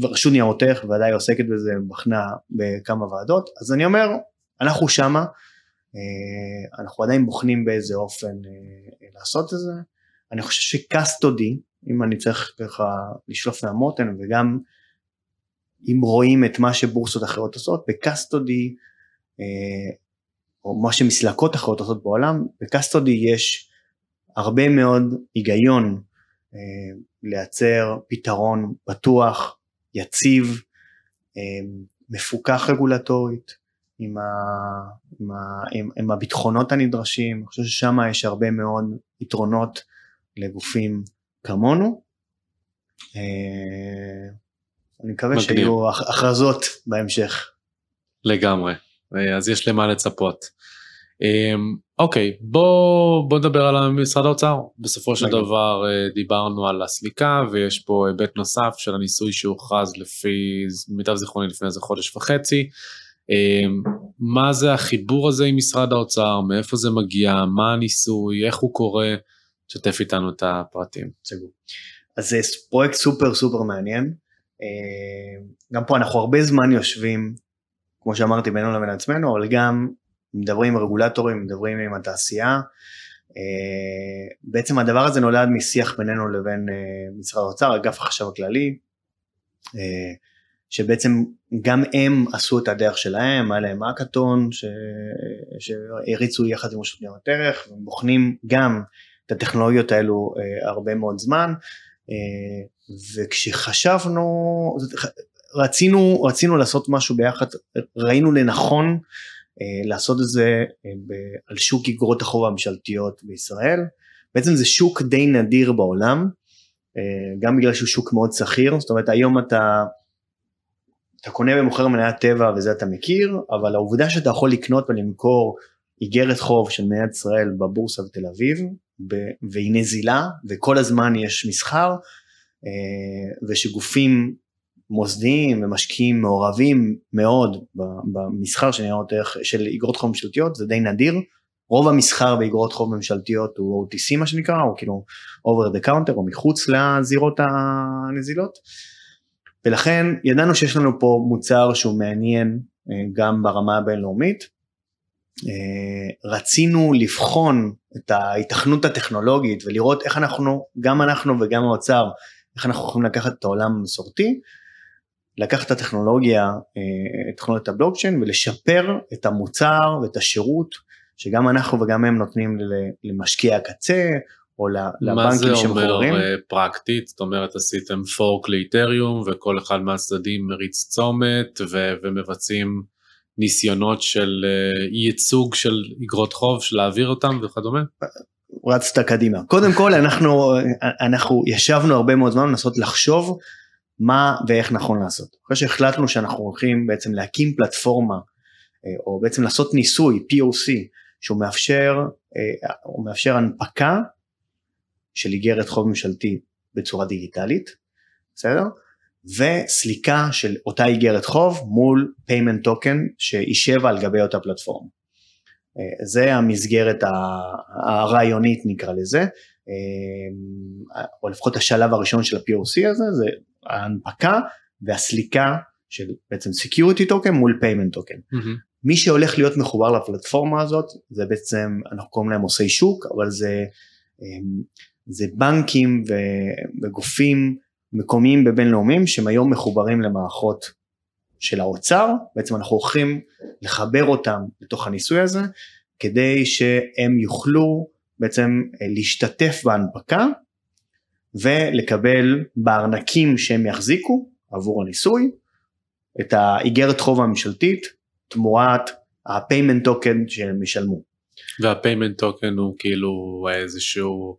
Speaker 2: ורשות ניירות ערך ודאי עוסקת בזה, בחנה בכמה ועדות, אז אני אומר, אנחנו שמה, אה, אנחנו עדיין בוחנים באיזה אופן אה, לעשות את זה, אני חושב שקסטודי, אם אני צריך ככה לשלוף מהמותן וגם אם רואים את מה שבורסות אחרות עושות, בקסטודי אה, או מה שמסלקות אחרות עושות בעולם, בקסטודי יש הרבה מאוד היגיון לייצר פתרון בטוח, יציב, אה, מפוקח רגולטורית, עם, ה, עם, ה, עם, עם הביטחונות הנדרשים, אני חושב ששם יש הרבה מאוד יתרונות לגופים כמונו. אני מקווה מגניב. שיהיו הכרזות בהמשך.
Speaker 1: לגמרי. אז יש למה לצפות. אמ, אוקיי, בוא, בוא נדבר על משרד האוצר. בסופו של דבר אה, דיברנו על הסליקה ויש פה היבט נוסף של הניסוי שהוכרז לפי מיטב זיכרוני לפני איזה חודש וחצי. אמ, מה זה החיבור הזה עם משרד האוצר, מאיפה זה מגיע, מה הניסוי, איך הוא קורה, תשתף איתנו את הפרטים.
Speaker 2: אז זה פרויקט סופר סופר מעניין. אמ, גם פה אנחנו הרבה זמן יושבים כמו שאמרתי בינינו לבין עצמנו, אבל גם מדברים עם רגולטורים, מדברים עם התעשייה. אה, בעצם הדבר הזה נולד משיח בינינו לבין אה, משרד האוצר, אגף החשב הכללי, אה, שבעצם גם הם עשו את הדרך שלהם, היה להם אקאטון שהריצו יחד עם רשות ניירות ערך, ובוחנים גם את הטכנולוגיות האלו הרבה מאוד זמן, וכשחשבנו, רצינו, רצינו לעשות משהו ביחד, ראינו לנכון לעשות את זה אה, על שוק אגרות החוב הממשלתיות בישראל. בעצם זה שוק די נדיר בעולם, אה, גם בגלל שהוא שוק מאוד שכיר, זאת אומרת היום אתה, אתה קונה ומוכר מניית טבע וזה אתה מכיר, אבל העובדה שאתה יכול לקנות ולמכור איגרת חוב של מניית ישראל בבורסה בתל אביב, והיא נזילה וכל הזמן יש מסחר, אה, ושגופים מוסדיים ומשקיעים מעורבים מאוד במסחר של ניירות ערך של איגרות חוב ממשלתיות זה די נדיר. רוב המסחר באיגרות חוב ממשלתיות הוא OTC מה שנקרא או כאילו over the counter או מחוץ לזירות הנזילות. ולכן ידענו שיש לנו פה מוצר שהוא מעניין אה, גם ברמה הבינלאומית. אה, רצינו לבחון את ההיתכנות הטכנולוגית ולראות איך אנחנו גם אנחנו וגם האוצר איך אנחנו יכולים לקחת את העולם המסורתי לקחת את הטכנולוגיה, אה, את טכנולוגיית הבלוקצ'יין ולשפר את המוצר ואת השירות שגם אנחנו וגם הם נותנים למשקיע הקצה או לבנקים
Speaker 1: שמחוברים. מה זה אומר אה, פרקטית? זאת אומרת עשיתם פורק לאיתריום וכל אחד מהצדדים מריץ צומת ו- ומבצעים ניסיונות של אה, ייצוג של אגרות חוב, של להעביר אותם וכדומה?
Speaker 2: רצת קדימה. קודם כל אנחנו, אנחנו ישבנו הרבה מאוד זמן לנסות לחשוב מה ואיך נכון לעשות. אחרי שהחלטנו שאנחנו הולכים בעצם להקים פלטפורמה, אה, או בעצם לעשות ניסוי, POC, שהוא מאפשר, אה, הוא מאפשר הנפקה של איגרת חוב ממשלתי בצורה דיגיטלית, בסדר? וסליקה של אותה איגרת חוב מול payment token שישב על גבי אותה פלטפורמה. אה, זה המסגרת הרעיונית נקרא לזה, או לפחות השלב הראשון של ה-POC הזה, זה ההנפקה והסליקה של בעצם security token מול payment token. Mm-hmm. מי שהולך להיות מחובר לפלטפורמה הזאת זה בעצם אנחנו קוראים להם עושי שוק אבל זה, אה, זה בנקים וגופים מקומיים ובינלאומיים שהם היום מחוברים למערכות של האוצר בעצם אנחנו הולכים לחבר אותם לתוך הניסוי הזה כדי שהם יוכלו בעצם אה, להשתתף בהנפקה ולקבל בארנקים שהם יחזיקו עבור הניסוי את האיגרת חוב הממשלתית תמורת ה-payment token שהם ישלמו.
Speaker 1: וה-payment token הוא כאילו איזשהו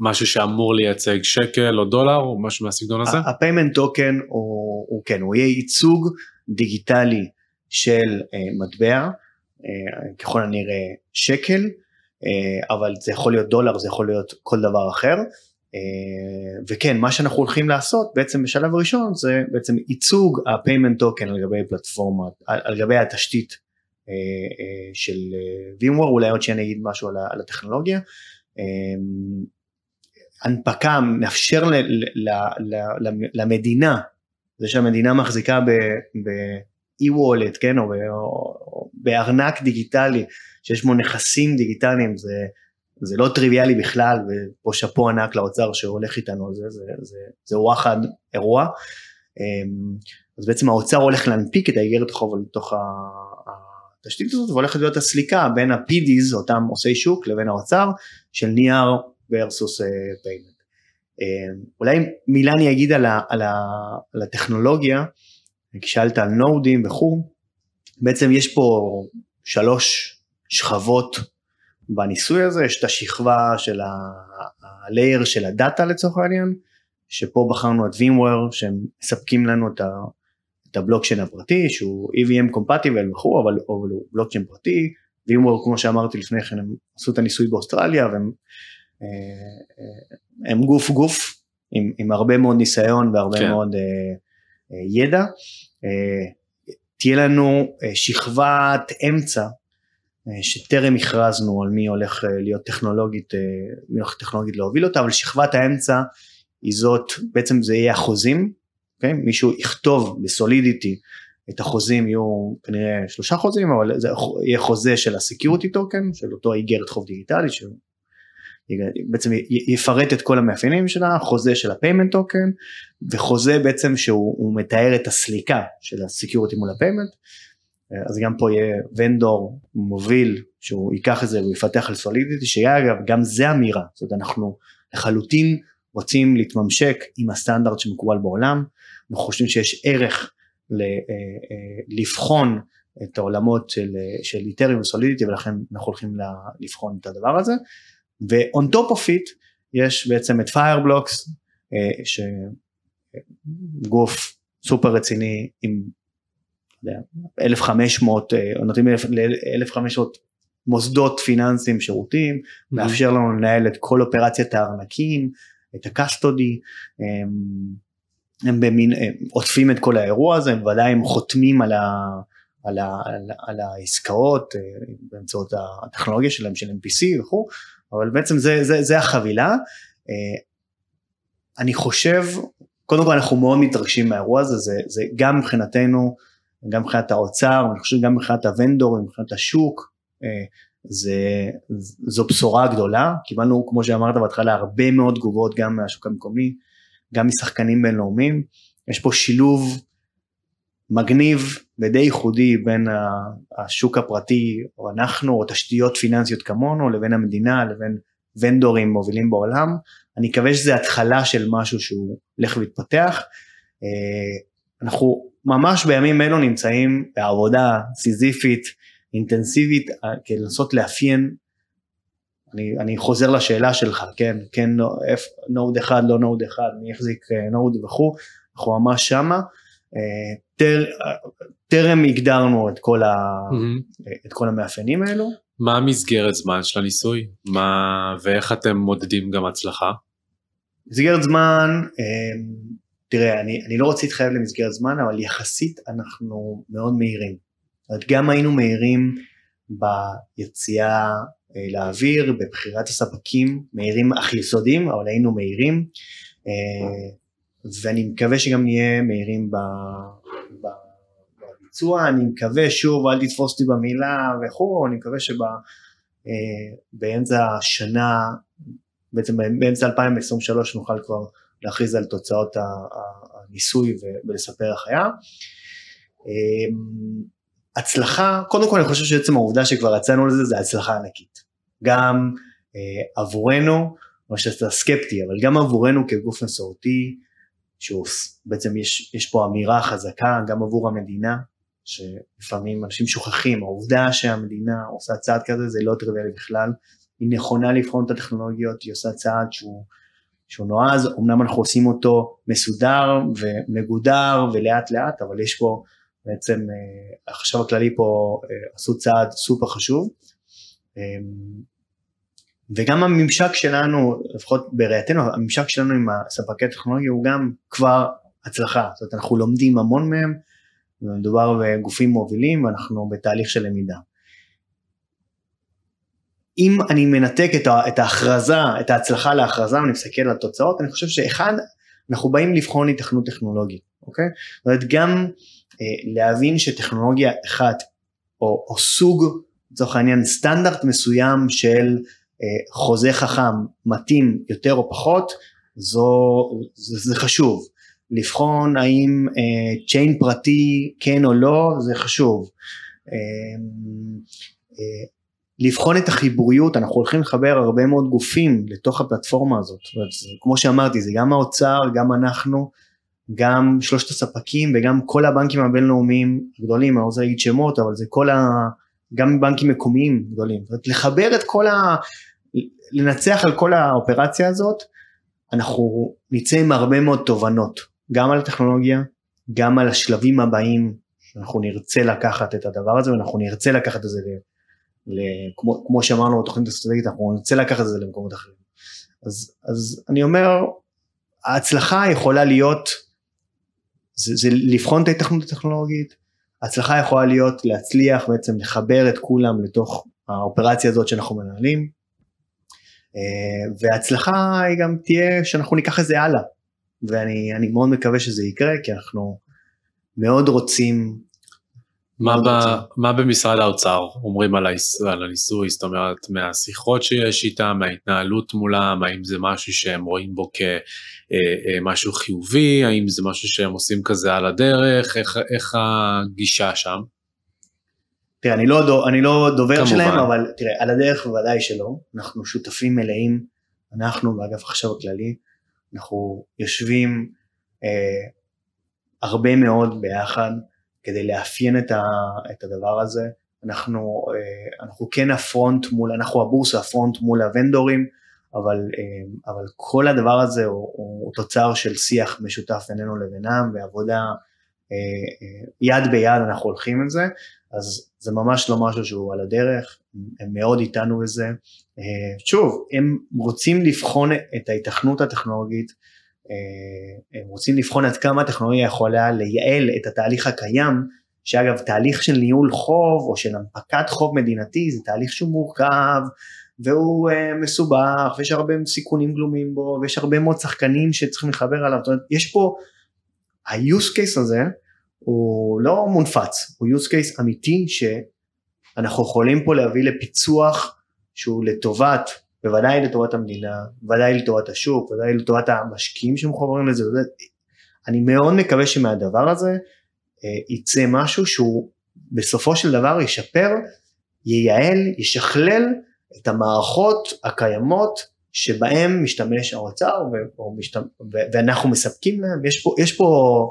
Speaker 1: משהו שאמור לייצג שקל או דולר או משהו מהסגנון הזה?
Speaker 2: ה-payment token הוא, הוא כן, הוא יהיה ייצוג דיגיטלי של uh, מטבע, uh, ככל הנראה שקל, uh, אבל זה יכול להיות דולר, זה יכול להיות כל דבר אחר. Uh, וכן, מה שאנחנו הולכים לעשות בעצם בשלב הראשון זה בעצם ייצוג ה-payment token על גבי פלטפורמה, על, גבי התשתית uh, uh, של VMware, אולי עוד שאני אגיד משהו על, הטכנולוגיה. הנפקה מאפשר ל, ל, ל, למדינה, זה שהמדינה מחזיקה ב-e-wallet, כן, או, או, או בארנק דיגיטלי, שיש בו נכסים דיגיטליים, זה, זה לא טריוויאלי בכלל, ופה שאפו ענק לאוצר שהולך איתנו, זה, זה, זה, זה וואחד אירוע. אמ, אז בעצם האוצר הולך להנפיק את האיגרת חוב לתוך התשתית הזאת, והולכת להיות הסליקה בין ה-PDs, אותם עושי שוק, לבין האוצר, של נייר versus payment. אמ, אולי מילה אני אגיד על, ה, על, ה, על הטכנולוגיה, שאלת על נודים וכו', בעצם יש פה שלוש שכבות בניסוי הזה, יש את השכבה של ה-layer של הדאטה לצורך העניין, שפה בחרנו את VMware שהם מספקים לנו את, ה, את הבלוקצ'יין הפרטי שהוא EVM compatible וכו', אבל, אבל הוא בלוקצ'יין פרטי, VMware כמו שאמרתי לפני כן הם עשו את הניסוי באוסטרליה והם אה, אה, הם גוף גוף עם, עם הרבה מאוד ניסיון והרבה כן. מאוד uh, ידע. Uh, תהיה לנו uh, שכבת אמצע שטרם הכרזנו על מי הולך uh, להיות טכנולוגית, uh, מי הולך טכנולוגית להוביל אותה, אבל שכבת האמצע היא זאת, בעצם זה יהיה החוזים, okay? אוקיי? מישהו יכתוב ב Solidity את החוזים יהיו כנראה שלושה חוזים אבל זה יהיה חוזה של ה security token של אותו איגרת חוב דיגיטלי בעצם יפרט את כל המאפיינים שלה, חוזה של ה payment token וחוזה בעצם שהוא מתאר את הסליקה של ה security מול ה payment. אז גם פה יהיה vendor מוביל שהוא ייקח את זה ויפתח ל Solidity שיהיה אגב גם זה אמירה, זאת אומרת אנחנו לחלוטין רוצים להתממשק עם הסטנדרט שמקובל בעולם, אנחנו חושבים שיש ערך ל, אה, אה, לבחון את העולמות של, של איתריום וסולידיטי ולכן אנחנו הולכים לבחון את הדבר הזה. ו-on top of it יש בעצם את Fireblocks אה, שגוף סופר רציני עם 1500 אה, נותנים 1500 מוסדות פיננסיים שירותים mm-hmm. מאפשר לנו לנהל את כל אופרציית הארנקים את הקסטודי הם, הם במין הם עוטפים את כל האירוע הזה הם ודאי הם חותמים על, ה, על, ה, על, על העסקאות אה, באמצעות הטכנולוגיה שלהם של MPC וכו' אבל בעצם זה, זה, זה החבילה. אה, אני חושב, קודם כל אנחנו מאוד מתרגשים מהאירוע הזה, זה, זה גם מבחינתנו, גם מבחינת האוצר, אני חושב גם מבחינת הוונדור, מבחינת השוק, אה, זה, זו בשורה גדולה, קיבלנו כמו שאמרת בהתחלה הרבה מאוד תגובות גם מהשוק המקומי, גם משחקנים בינלאומיים, יש פה שילוב מגניב ודי ייחודי בין השוק הפרטי או אנחנו או תשתיות פיננסיות כמונו לבין המדינה לבין ונדורים מובילים בעולם. אני מקווה שזה התחלה של משהו שהוא הולך להתפתח. אה, אנחנו ממש בימים אלו נמצאים בעבודה סיזיפית, אינטנסיבית, אה, כדי לנסות לאפיין, אני, אני חוזר לשאלה שלך, כן, כן, node אחד, לא node אחד, מי יחזיק node אה, וכו', אנחנו ממש שמה. טר, טרם הגדרנו את כל, ה, mm-hmm. את כל המאפיינים האלו.
Speaker 1: מה המסגרת זמן של הניסוי? מה, ואיך אתם מודדים גם הצלחה?
Speaker 2: מסגרת זמן, תראה, אני, אני לא רוצה להתחייב למסגרת זמן, אבל יחסית אנחנו מאוד מהירים. זאת אומרת, גם היינו מהירים ביציאה אה, לאוויר, בבחירת הספקים, מהירים אך יסודיים, אבל היינו מהירים, אה, ואני מקווה שגם נהיה מהירים בביצוע, אני מקווה, שוב, אל תתפוס אותי במילה וכו', אני מקווה שבאמצע אה, השנה, בעצם באמצע 2023 נוכל כבר להכריז על תוצאות הניסוי ולספר איך היה. הצלחה, קודם כל אני חושב שעצם העובדה שכבר יצאנו לזה זה הצלחה ענקית. גם אה, עבורנו, או שאתה סקפטי, אבל גם עבורנו כגוף מסורתי, שהוא בעצם יש, יש פה אמירה חזקה גם עבור המדינה, שלפעמים אנשים שוכחים, העובדה שהמדינה עושה צעד כזה זה לא טריוויאלי בכלל, היא נכונה לבחון את הטכנולוגיות, היא עושה צעד שהוא, שהוא נועז, אמנם אנחנו עושים אותו מסודר ומגודר ולאט לאט, אבל יש פה בעצם אה, החשב הכללי פה אה, עשו צעד סופר חשוב. אמ, וגם הממשק שלנו, לפחות בראייתנו, הממשק שלנו עם הספקי טכנולוגיה הוא גם כבר הצלחה, זאת אומרת אנחנו לומדים המון מהם, ומדובר בגופים מובילים ואנחנו בתהליך של למידה. אם אני מנתק את ההכרזה, את ההצלחה להכרזה ואני מסתכל על התוצאות, אני חושב שאחד, אנחנו באים לבחון התכנות טכנולוגית, אוקיי? זאת אומרת גם אה, להבין שטכנולוגיה אחת או, או סוג לצורך העניין סטנדרט מסוים של אה, חוזה חכם מתאים יותר או פחות זו, זה, זה חשוב לבחון האם צ'יין אה, פרטי כן או לא זה חשוב אה, אה, לבחון את החיבוריות אנחנו הולכים לחבר הרבה מאוד גופים לתוך הפלטפורמה הזאת כמו שאמרתי זה גם האוצר גם אנחנו גם שלושת הספקים וגם כל הבנקים הבינלאומיים גדולים, אני לא רוצה להגיד שמות, אבל זה כל ה... גם בנקים מקומיים גדולים. זאת אומרת, לחבר את כל ה... לנצח על כל האופרציה הזאת, אנחנו נצא עם הרבה מאוד תובנות, גם על הטכנולוגיה, גם על השלבים הבאים, אנחנו נרצה לקחת את הדבר הזה ואנחנו נרצה לקחת את זה, כמו, כמו שאמרנו בתוכנית האסטרטגית, אנחנו נרצה לקחת את זה למקומות אחרים. אז, אז אני אומר, ההצלחה יכולה להיות זה, זה לבחון את ההתכנות הטכנולוגית, הצלחה יכולה להיות להצליח בעצם לחבר את כולם לתוך האופרציה הזאת שאנחנו מנהלים, אה, והצלחה היא גם תהיה שאנחנו ניקח את זה הלאה, ואני מאוד מקווה שזה יקרה כי אנחנו מאוד רוצים
Speaker 1: מה, ב, מה במשרד האוצר אומרים על, היס, על הניסוי, זאת אומרת מהשיחות שיש איתם, מההתנהלות מולם, האם זה משהו שהם רואים בו כמשהו אה, אה, חיובי, האם זה משהו שהם עושים כזה על הדרך, איך, איך הגישה שם?
Speaker 2: תראה, אני לא, אני לא דובר כמובן. שלהם, אבל תראה, על הדרך בוודאי שלא, אנחנו שותפים מלאים, אנחנו באגף החשב הכללי, אנחנו יושבים אה, הרבה מאוד ביחד, כדי לאפיין את, ה, את הדבר הזה. אנחנו, אה, אנחנו כן הפרונט מול, אנחנו הבורסה הפרונט מול הוונדורים, אבל, אה, אבל כל הדבר הזה הוא, הוא תוצר של שיח משותף בינינו לבינם ועבודה אה, יד ביד אנחנו הולכים עם זה, אז זה ממש לא משהו שהוא על הדרך, הם מאוד איתנו בזה. שוב, הם רוצים לבחון את ההיתכנות הטכנולוגית הם רוצים לבחון עד כמה הטכנולוגיה יכולה לייעל את התהליך הקיים, שאגב תהליך של ניהול חוב או של הנפקת חוב מדינתי זה תהליך שהוא מורכב והוא uh, מסובך ויש הרבה סיכונים גלומים בו ויש הרבה מאוד שחקנים שצריכים לחבר עליו, זאת אומרת יש פה, ה-use case הזה הוא לא מונפץ, הוא use case אמיתי שאנחנו יכולים פה להביא לפיצוח שהוא לטובת בוודאי לטובת המדינה, בוודאי לטובת השוק, בוודאי לטובת המשקיעים שמחוברים לזה, אני מאוד מקווה שמהדבר הזה אה, יצא משהו שהוא בסופו של דבר ישפר, ייעל, ישכלל את המערכות הקיימות שבהם משתמש האוצר ואנחנו מספקים להם, יש פה, יש, פה,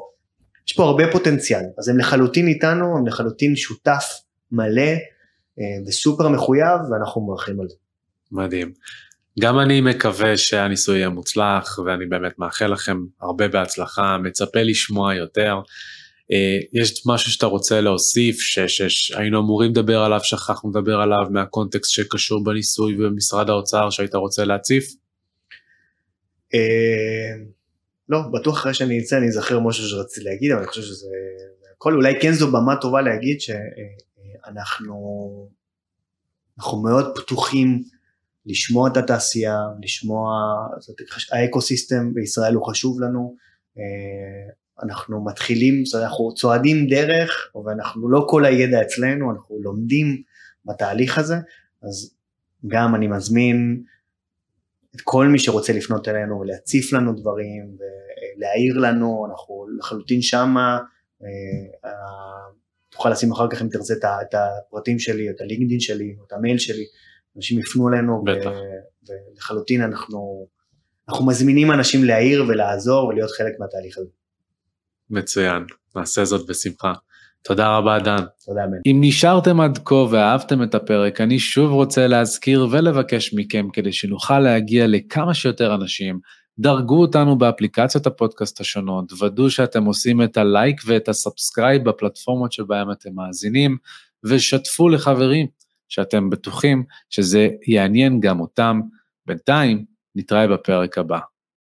Speaker 2: יש פה הרבה פוטנציאל, אז הם לחלוטין איתנו, הם לחלוטין שותף מלא אה, וסופר מחויב ואנחנו מברכים על זה.
Speaker 1: מדהים. גם אני מקווה שהניסוי יהיה מוצלח ואני באמת מאחל לכם הרבה בהצלחה, מצפה לשמוע יותר. אה, יש משהו שאתה רוצה להוסיף, שהיינו אמורים לדבר עליו, שכחנו לדבר עליו מהקונטקסט שקשור בניסוי במשרד האוצר שהיית רוצה להציף?
Speaker 2: אה, לא, בטוח אחרי שאני אצא אני אזכר משהו שרציתי להגיד, אבל אני חושב שזה הכל, אולי כן זו במה טובה להגיד שאנחנו אנחנו מאוד פתוחים לשמוע את התעשייה, לשמוע, זאת, האקו סיסטם בישראל הוא חשוב לנו, אה, אנחנו מתחילים, זאת אנחנו צועדים דרך, ואנחנו לא כל הידע אצלנו, אנחנו לומדים בתהליך הזה, אז גם אני מזמין את כל מי שרוצה לפנות אלינו ולהציף לנו דברים ולהעיר לנו, אנחנו לחלוטין שמה, אה, תוכל לשים אחר כך אם תרצה את הפרטים שלי, או את הלינקדאין שלי, או את המייל שלי, אנשים יפנו אלינו, ולחלוטין אנחנו, אנחנו מזמינים אנשים להעיר ולעזור ולהיות חלק מהתהליך הזה.
Speaker 1: מצוין, נעשה זאת בשמחה. תודה רבה דן.
Speaker 2: תודה בן.
Speaker 1: אם נשארתם עד כה ואהבתם את הפרק, אני שוב רוצה להזכיר ולבקש מכם כדי שנוכל להגיע לכמה שיותר אנשים, דרגו אותנו באפליקציות הפודקאסט השונות, ודאו שאתם עושים את הלייק ואת ה subscribe בפלטפורמות שבהם אתם מאזינים, ושתפו לחברים שאתם בטוחים שזה יעניין גם אותם. בינתיים, נתראה בפרק הבא.